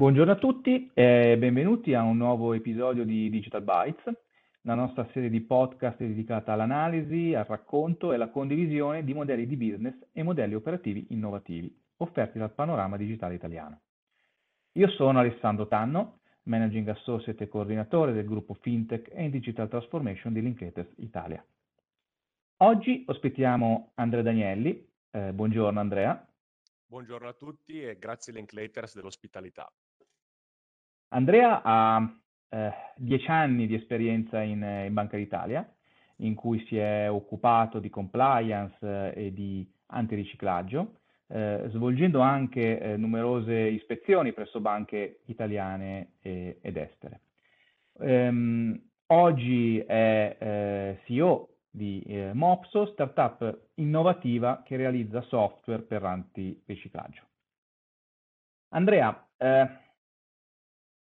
Buongiorno a tutti e benvenuti a un nuovo episodio di Digital Bytes, la nostra serie di podcast dedicata all'analisi, al racconto e alla condivisione di modelli di business e modelli operativi innovativi offerti dal panorama digitale italiano. Io sono Alessandro Tanno, Managing Associate e coordinatore del gruppo FinTech and Digital Transformation di Linklaters Italia. Oggi ospitiamo Andrea Danielli. Eh, buongiorno Andrea. Buongiorno a tutti e grazie Linklaters dell'ospitalità. Andrea ha eh, dieci anni di esperienza in, eh, in, Banca d'Italia, in cui si è occupato di compliance eh, e di antiriciclaggio, eh, svolgendo anche eh, numerose ispezioni presso banche italiane e, ed estere. Ehm, oggi è eh, CEO di Mopso, startup innovativa che realizza software per antiriciclaggio. Andrea,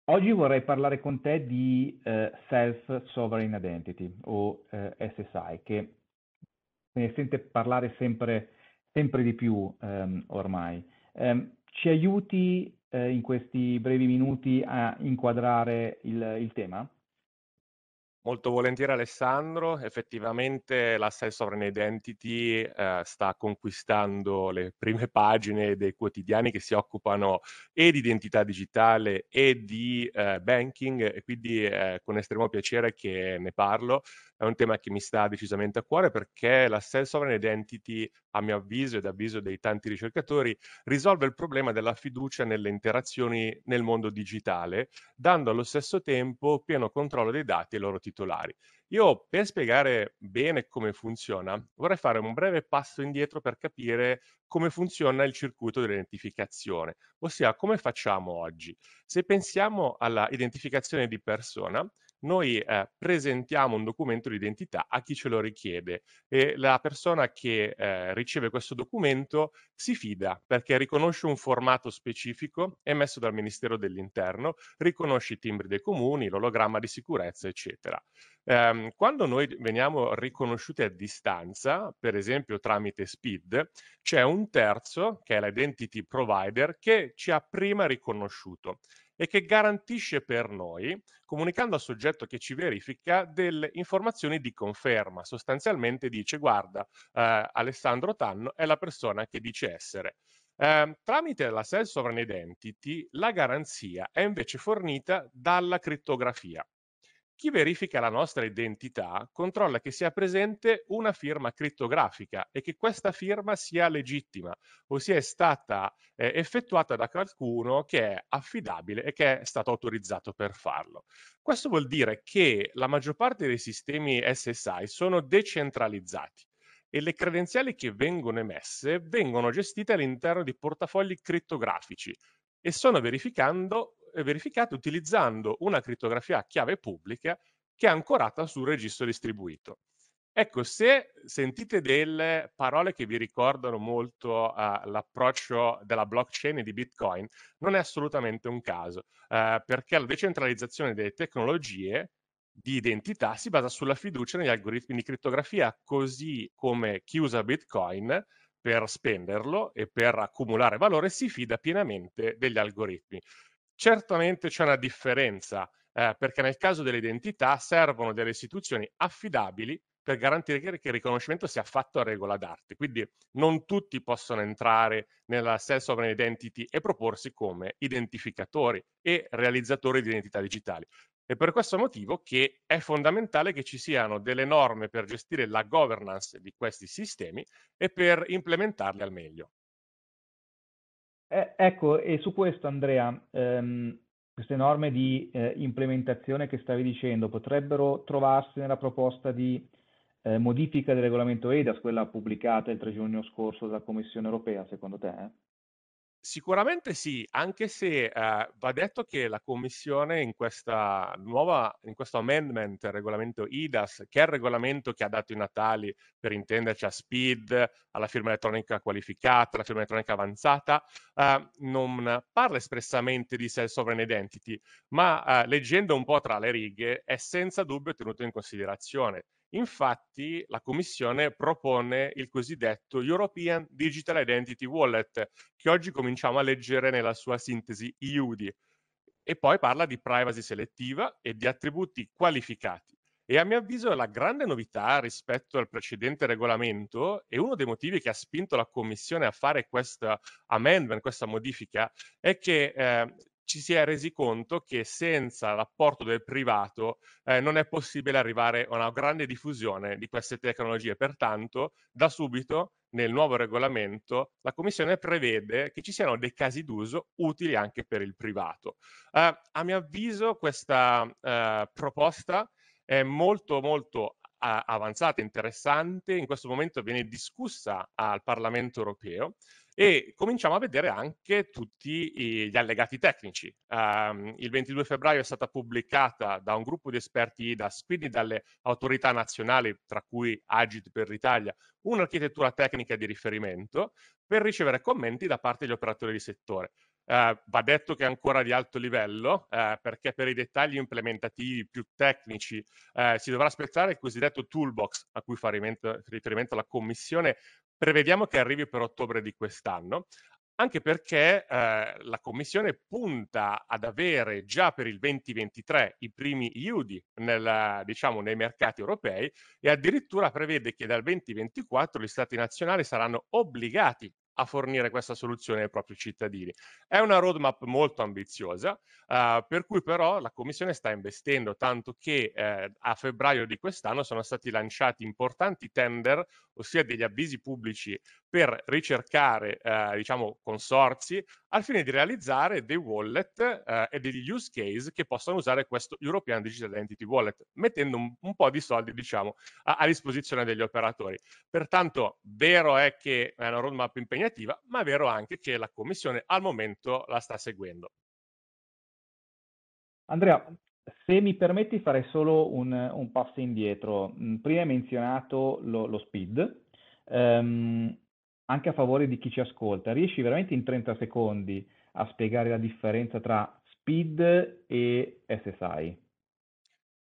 Oggi vorrei parlare con te di eh, Self-Sovereign Identity o eh, SSI, che se ne sente parlare sempre, sempre di più ehm, ormai. Eh, ci aiuti eh, in questi brevi minuti a inquadrare il, il tema? Molto volentieri Alessandro, effettivamente la Self-Sovereign Identity eh, sta conquistando le prime pagine dei quotidiani che si occupano e di identità digitale e di eh, banking e quindi eh, con estremo piacere che ne parlo. È un tema che mi sta decisamente a cuore perché la Self-Sovereign Identity, a mio avviso ed avviso dei tanti ricercatori, risolve il problema della fiducia nelle interazioni nel mondo digitale, dando allo stesso tempo pieno controllo dei dati e loro titoli titolari. Io per spiegare bene come funziona vorrei fare un breve passo indietro per capire come funziona il circuito dell'identificazione, ossia come facciamo oggi. Se pensiamo alla identificazione di persona, noi eh, presentiamo un documento di identità a chi ce lo richiede e la persona che eh, riceve questo documento si fida perché riconosce un formato specifico emesso dal Ministero dell'Interno, riconosce i timbri dei comuni, l'ologramma di sicurezza, eccetera. Eh, quando noi veniamo riconosciuti a distanza, per esempio tramite SPID, c'è un terzo, che è l'identity provider, che ci ha prima riconosciuto e che garantisce per noi, comunicando al soggetto che ci verifica, delle informazioni di conferma. Sostanzialmente dice, guarda, eh, Alessandro Tanno è la persona che dice essere. Eh, tramite la Self-Sovereign Identity, la garanzia è invece fornita dalla crittografia. Chi verifica la nostra identità controlla che sia presente una firma crittografica e che questa firma sia legittima, ossia è stata eh, effettuata da qualcuno che è affidabile e che è stato autorizzato per farlo. Questo vuol dire che la maggior parte dei sistemi SSI sono decentralizzati e le credenziali che vengono emesse vengono gestite all'interno di portafogli crittografici e sono verificando verificate utilizzando una crittografia a chiave pubblica che è ancorata sul registro distribuito. Ecco, se sentite delle parole che vi ricordano molto uh, l'approccio della blockchain e di Bitcoin, non è assolutamente un caso, uh, perché la decentralizzazione delle tecnologie di identità si basa sulla fiducia negli algoritmi di crittografia, così come chi usa Bitcoin per spenderlo e per accumulare valore si fida pienamente degli algoritmi. Certamente c'è una differenza, eh, perché nel caso delle identità servono delle istituzioni affidabili per garantire che il riconoscimento sia fatto a regola d'arte. Quindi non tutti possono entrare nella self-sovereign identity e proporsi come identificatori e realizzatori di identità digitali. È per questo motivo che è fondamentale che ci siano delle norme per gestire la governance di questi sistemi e per implementarli al meglio. Eh, ecco, e su questo Andrea, ehm, queste norme di eh, implementazione che stavi dicendo potrebbero trovarsi nella proposta di eh, modifica del regolamento EDAS, quella pubblicata il 3 giugno scorso dalla Commissione europea, secondo te? Sicuramente sì, anche se eh, va detto che la Commissione in, nuova, in questo amendment al regolamento IDAS, che è il regolamento che ha dato i natali per intenderci a SPID, alla firma elettronica qualificata, alla firma elettronica avanzata, eh, non parla espressamente di self-sovereign identity, ma eh, leggendo un po' tra le righe è senza dubbio tenuto in considerazione. Infatti la Commissione propone il cosiddetto European Digital Identity Wallet, che oggi cominciamo a leggere nella sua sintesi EUDI. e poi parla di privacy selettiva e di attributi qualificati. E a mio avviso la grande novità rispetto al precedente regolamento e uno dei motivi che ha spinto la Commissione a fare questa amendment, questa modifica, è che eh, ci si è resi conto che senza l'apporto del privato eh, non è possibile arrivare a una grande diffusione di queste tecnologie. Pertanto, da subito, nel nuovo regolamento, la Commissione prevede che ci siano dei casi d'uso utili anche per il privato. Eh, a mio avviso, questa eh, proposta è molto molto avanzata, interessante, in questo momento viene discussa al Parlamento europeo e cominciamo a vedere anche tutti gli allegati tecnici. Um, il 22 febbraio è stata pubblicata da un gruppo di esperti IDAS, quindi dalle autorità nazionali, tra cui Agit per l'Italia, un'architettura tecnica di riferimento per ricevere commenti da parte degli operatori di settore. Uh, va detto che è ancora di alto livello uh, perché per i dettagli implementativi più tecnici uh, si dovrà aspettare il cosiddetto toolbox a cui fa riferimento la Commissione. Prevediamo che arrivi per ottobre di quest'anno, anche perché la Commissione punta ad avere già per il 2023 i primi IUDI nel, diciamo, nei mercati europei e addirittura prevede che dal 2024 gli Stati nazionali saranno obbligati a fornire questa soluzione ai propri cittadini. È una roadmap molto ambiziosa, uh, per cui però la Commissione sta investendo, tanto che eh, a febbraio di quest'anno sono stati lanciati importanti tender, ossia degli avvisi pubblici per ricercare eh, diciamo, consorzi al fine di realizzare dei wallet eh, e degli use case che possano usare questo European Digital Identity Wallet, mettendo un, un po' di soldi diciamo, a, a, disposizione degli operatori. Pertanto, vero è che è una roadmap impegnativa, ma è vero anche che la Commissione al momento la sta seguendo. Andrea, se mi permetti farei solo un, un passo indietro. Mm, prima hai menzionato lo, lo speed. Um, anche a favore di chi ci ascolta, riesci veramente in 30 secondi a spiegare la differenza tra speed e SSI?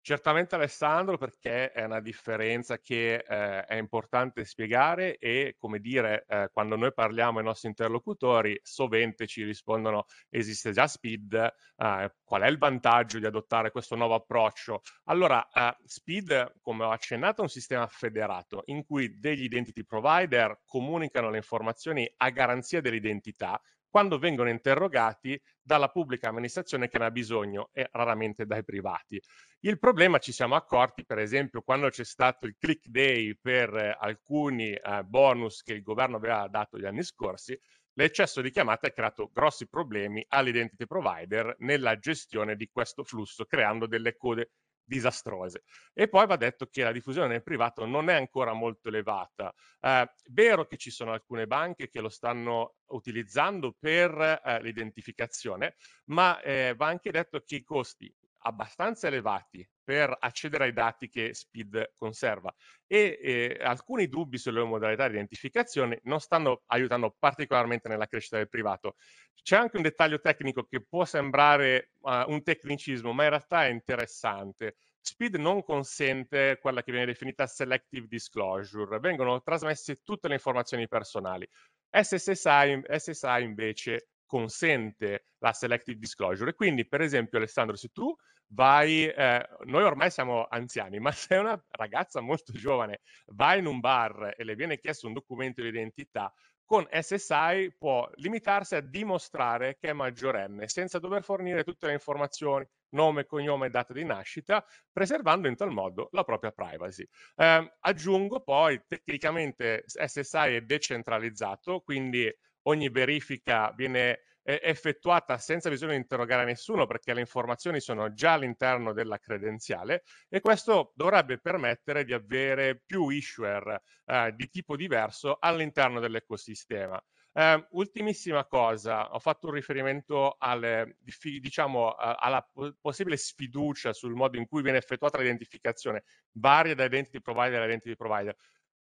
Certamente Alessandro, perché è una differenza che eh, è importante spiegare e, come dire, eh, quando noi parliamo ai nostri interlocutori, sovente ci rispondono esiste già Speed, eh, qual è il vantaggio di adottare questo nuovo approccio? Allora, eh, Speed, come ho accennato, è un sistema federato in cui degli identity provider comunicano le informazioni a garanzia dell'identità quando vengono interrogati dalla pubblica amministrazione che ne ha bisogno e raramente dai privati. Il problema ci siamo accorti, per esempio, quando c'è stato il click day per eh, alcuni eh, bonus che il governo aveva dato gli anni scorsi, l'eccesso di chiamate ha creato grossi problemi all'identity provider nella gestione di questo flusso, creando delle code disastrose. E poi va detto che la diffusione nel privato non è ancora molto elevata. Eh, vero che ci sono alcune banche che lo stanno utilizzando per eh, l'identificazione, ma eh, va anche detto che i costi abbastanza elevati per accedere ai dati che Speed conserva e eh, alcuni dubbi sulle modalità di identificazione non stanno aiutando particolarmente nella crescita del privato. C'è anche un dettaglio tecnico che può sembrare uh, un tecnicismo, ma in realtà è interessante. Speed non consente quella che viene definita selective disclosure, vengono trasmesse tutte le informazioni personali. SSI, SSI invece consente la selective disclosure. Quindi, per esempio, Alessandro, se tu vai, eh, noi ormai siamo anziani, ma se una ragazza molto giovane va in un bar e le viene chiesto un documento di identità, con SSI può limitarsi a dimostrare che è maggiorenne senza dover fornire tutte le informazioni, nome, cognome e data di nascita, preservando in tal modo la propria privacy. Eh, aggiungo poi, tecnicamente SSI è decentralizzato, quindi ogni verifica viene effettuata senza bisogno di interrogare nessuno perché le informazioni sono già all'interno della credenziale e questo dovrebbe permettere di avere più issuer eh, di tipo diverso all'interno dell'ecosistema. Uh, ultimissima cosa, ho fatto un riferimento alle, diciamo, alla possibile sfiducia sul modo in cui viene effettuata l'identificazione, varia da identity provider a identity provider.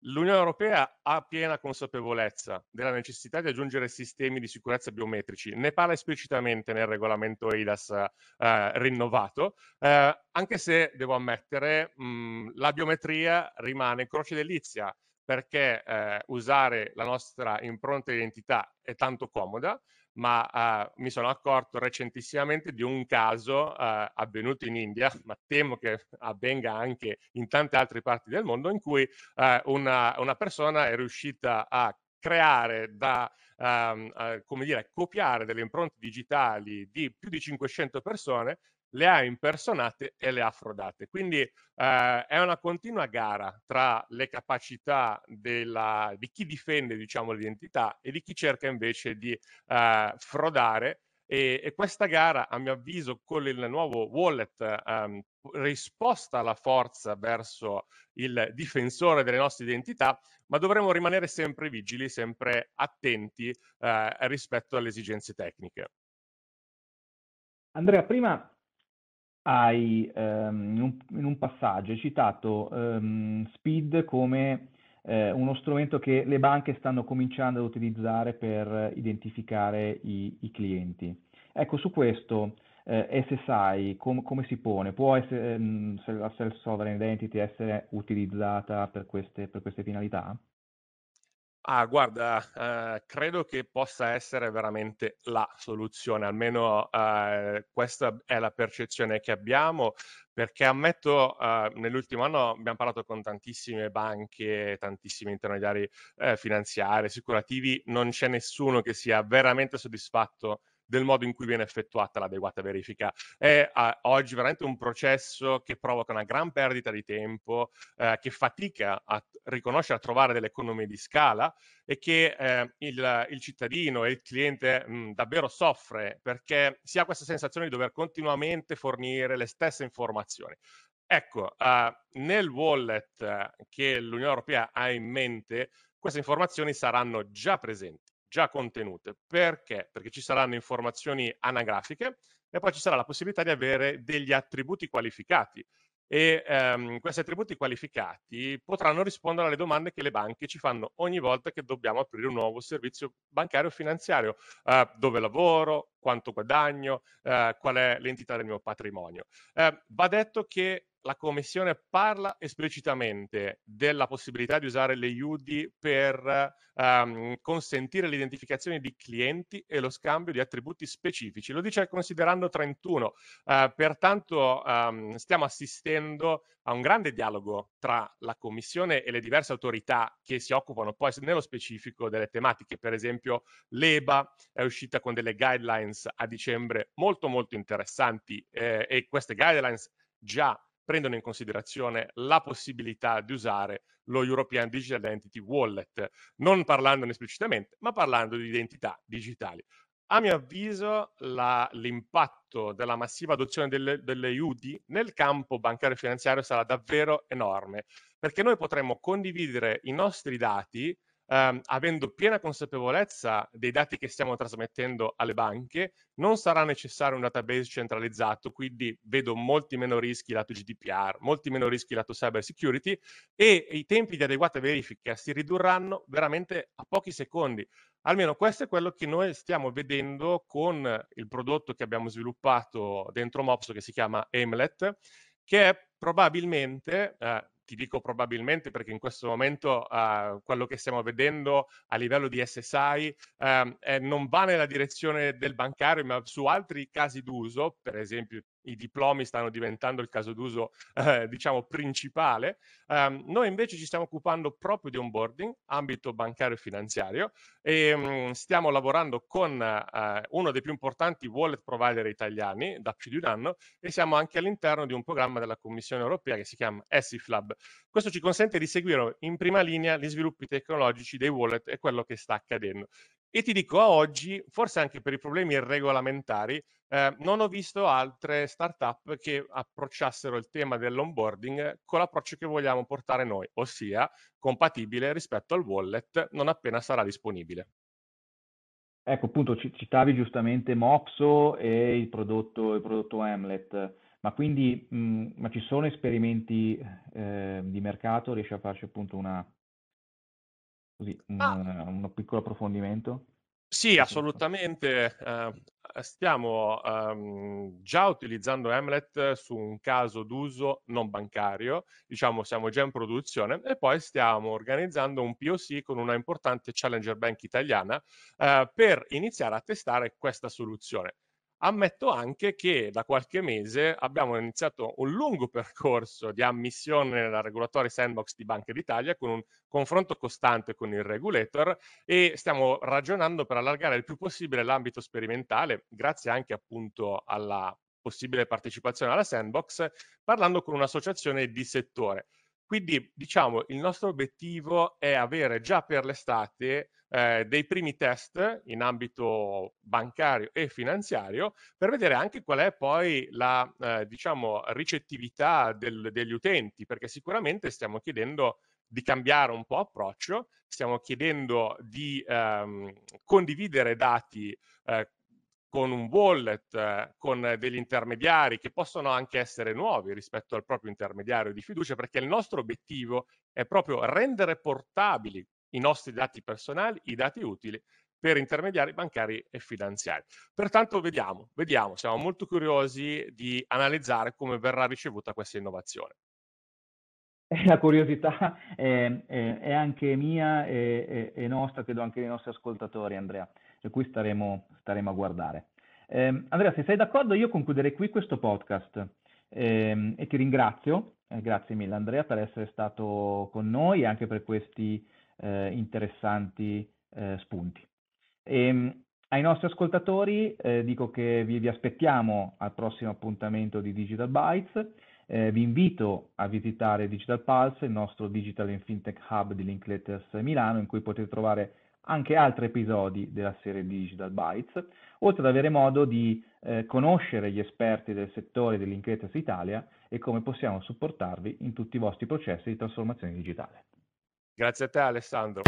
L'Unione Europea ha piena consapevolezza della necessità di aggiungere sistemi di sicurezza biometrici, ne parla esplicitamente nel regolamento EIDAS eh, rinnovato, eh, anche se devo ammettere mh, la biometria rimane croce delizia perché eh, usare la nostra impronta di identità è tanto comoda, ma uh, mi sono accorto recentissimamente di un caso uh, avvenuto in India, ma temo che avvenga anche in tante altre parti del mondo, in cui uh, una, una persona è riuscita a creare da um, come dire, copiare delle impronte digitali di più di 500 persone le ha impersonate e le ha frodate. Quindi eh, è una continua gara tra le capacità della, di chi difende diciamo, l'identità e di chi cerca invece di eh, frodare e, e, questa gara, a mio avviso, con il nuovo wallet um, risposta alla forza verso il difensore delle nostre identità, ma dovremo rimanere sempre vigili, sempre attenti eh, rispetto alle esigenze tecniche. Andrea, prima hai um, in, un, in, un, passaggio citato um, Speed come eh, uno strumento che le banche stanno cominciando ad utilizzare per identificare i, i clienti. Ecco, su questo eh, SSI com, come si pone? Può essere, um, la self-sovereign identity essere utilizzata per queste, per queste finalità? Ah, guarda, eh, credo che possa essere veramente la soluzione, almeno eh, questa è la percezione che abbiamo, perché ammetto, eh, nell'ultimo anno abbiamo parlato con tantissime banche, tantissimi intermediari eh, finanziari, assicurativi, non c'è nessuno che sia veramente soddisfatto del modo in cui viene effettuata l'adeguata verifica. È a, oggi veramente un processo che provoca una gran perdita di tempo, eh, che fatica a riconoscere, a trovare delle economie di scala e che eh, il, il, cittadino e il cliente mh, davvero soffre perché si ha questa sensazione di dover continuamente fornire le stesse informazioni. Ecco, uh, nel wallet che l'Unione Europea ha in mente, queste informazioni saranno già presenti già contenute. Perché? Perché ci saranno informazioni anagrafiche e poi ci sarà la possibilità di avere degli attributi qualificati e ehm, questi attributi qualificati potranno rispondere alle domande che le banche ci fanno ogni volta che dobbiamo aprire un nuovo servizio bancario o finanziario, eh, dove lavoro, quanto guadagno, eh, qual è l'entità del mio patrimonio. Eh, va detto che la Commissione parla esplicitamente della possibilità di usare le IUDI per um, consentire l'identificazione di clienti e lo scambio di attributi specifici. Lo dice considerando 31. Uh, pertanto um, stiamo assistendo a un grande dialogo tra la Commissione e le diverse autorità che si occupano poi nello specifico delle tematiche. Per esempio l'EBA è uscita con delle guidelines a dicembre molto molto interessanti eh, e queste guidelines già prendono in considerazione la possibilità di usare lo European Digital Identity Wallet, non parlandone esplicitamente, ma parlando di identità digitali. A mio avviso la, l'impatto della massiva adozione delle, delle UDI nel campo bancario e finanziario sarà davvero enorme, perché noi potremmo condividere i nostri dati ehm, avendo piena consapevolezza dei dati che stiamo trasmettendo alle banche, non sarà necessario un database centralizzato, quindi vedo molti meno rischi lato GDPR, molti meno rischi lato cyber security e i tempi di adeguata verifica si ridurranno veramente a pochi secondi. Almeno questo è quello che noi stiamo vedendo con il prodotto che abbiamo sviluppato dentro Mopso che si chiama Aimlet, che è probabilmente, eh, ti dico probabilmente perché in questo momento uh, quello che stiamo vedendo a livello di SSI uh, ehm, eh, non va nella direzione del bancario, ma su altri casi d'uso, per esempio i diplomi stanno diventando il caso d'uso, eh, diciamo, principale. Um, noi invece ci stiamo occupando proprio di onboarding, ambito bancario e finanziario, e um, stiamo lavorando con uh, uno dei più importanti wallet provider italiani da più di un anno e siamo anche all'interno di un programma della Commissione europea che si chiama ESIFLAB. Questo ci consente di seguire in prima linea gli sviluppi tecnologici dei wallet e quello che sta accadendo. E ti dico, a oggi, forse anche per i problemi regolamentari, eh, non ho visto altre startup che approcciassero il tema dell'onboarding con l'approccio che vogliamo portare noi, ossia compatibile rispetto al wallet non appena sarà disponibile. Ecco, appunto, citavi giustamente Mopso e il prodotto, il prodotto Hamlet, ma quindi mh, ma ci sono esperimenti eh, di mercato? Riesci a farci appunto una, così, un, ah. un piccolo approfondimento? Sì, assolutamente. Eh, stiamo um, già utilizzando Emlet su un caso d'uso non bancario, diciamo siamo già in produzione e poi stiamo organizzando un POC con una importante challenger bank italiana uh, per iniziare a testare questa soluzione. Ammetto anche che da qualche mese abbiamo iniziato un lungo percorso di ammissione nella regulatory sandbox di Banca d'Italia con un confronto costante con il regulator e stiamo ragionando per allargare il più possibile l'ambito sperimentale, grazie anche appunto alla possibile partecipazione alla sandbox, parlando con un'associazione di settore. Quindi diciamo il nostro obiettivo è avere già per l'estate eh, dei primi test in ambito bancario e finanziario per vedere anche qual è poi la eh, diciamo ricettività del, degli utenti perché sicuramente stiamo chiedendo di cambiare un po' approccio, stiamo chiedendo di ehm, condividere dati eh, con un wallet, con degli intermediari che possono anche essere nuovi rispetto al proprio intermediario di fiducia, perché il nostro obiettivo è proprio rendere portabili i nostri dati personali, i dati utili per intermediari bancari e finanziari. Pertanto vediamo, vediamo, siamo molto curiosi di analizzare come verrà ricevuta questa innovazione. La curiosità è, è, è anche mia e, nostra, credo anche dei nostri ascoltatori, Andrea per cui staremo, staremo a guardare. Eh, Andrea, se sei d'accordo, io concluderei qui questo podcast eh, e ti ringrazio. Eh, grazie mille Andrea per essere stato con noi e anche per questi eh, interessanti eh, spunti. E, ehm, ai nostri ascoltatori eh, dico che vi, vi, aspettiamo al prossimo appuntamento di Digital Bytes. Vi invito a visitare Digital Pulse, il nostro Digital and FinTech Hub di Linkletters Milano, in cui potete trovare anche altri episodi della serie Digital Bytes, oltre ad avere modo di eh, conoscere gli esperti del settore dell'Incretas Italia e come possiamo supportarvi in tutti i vostri processi di trasformazione digitale. Grazie a te Alessandro.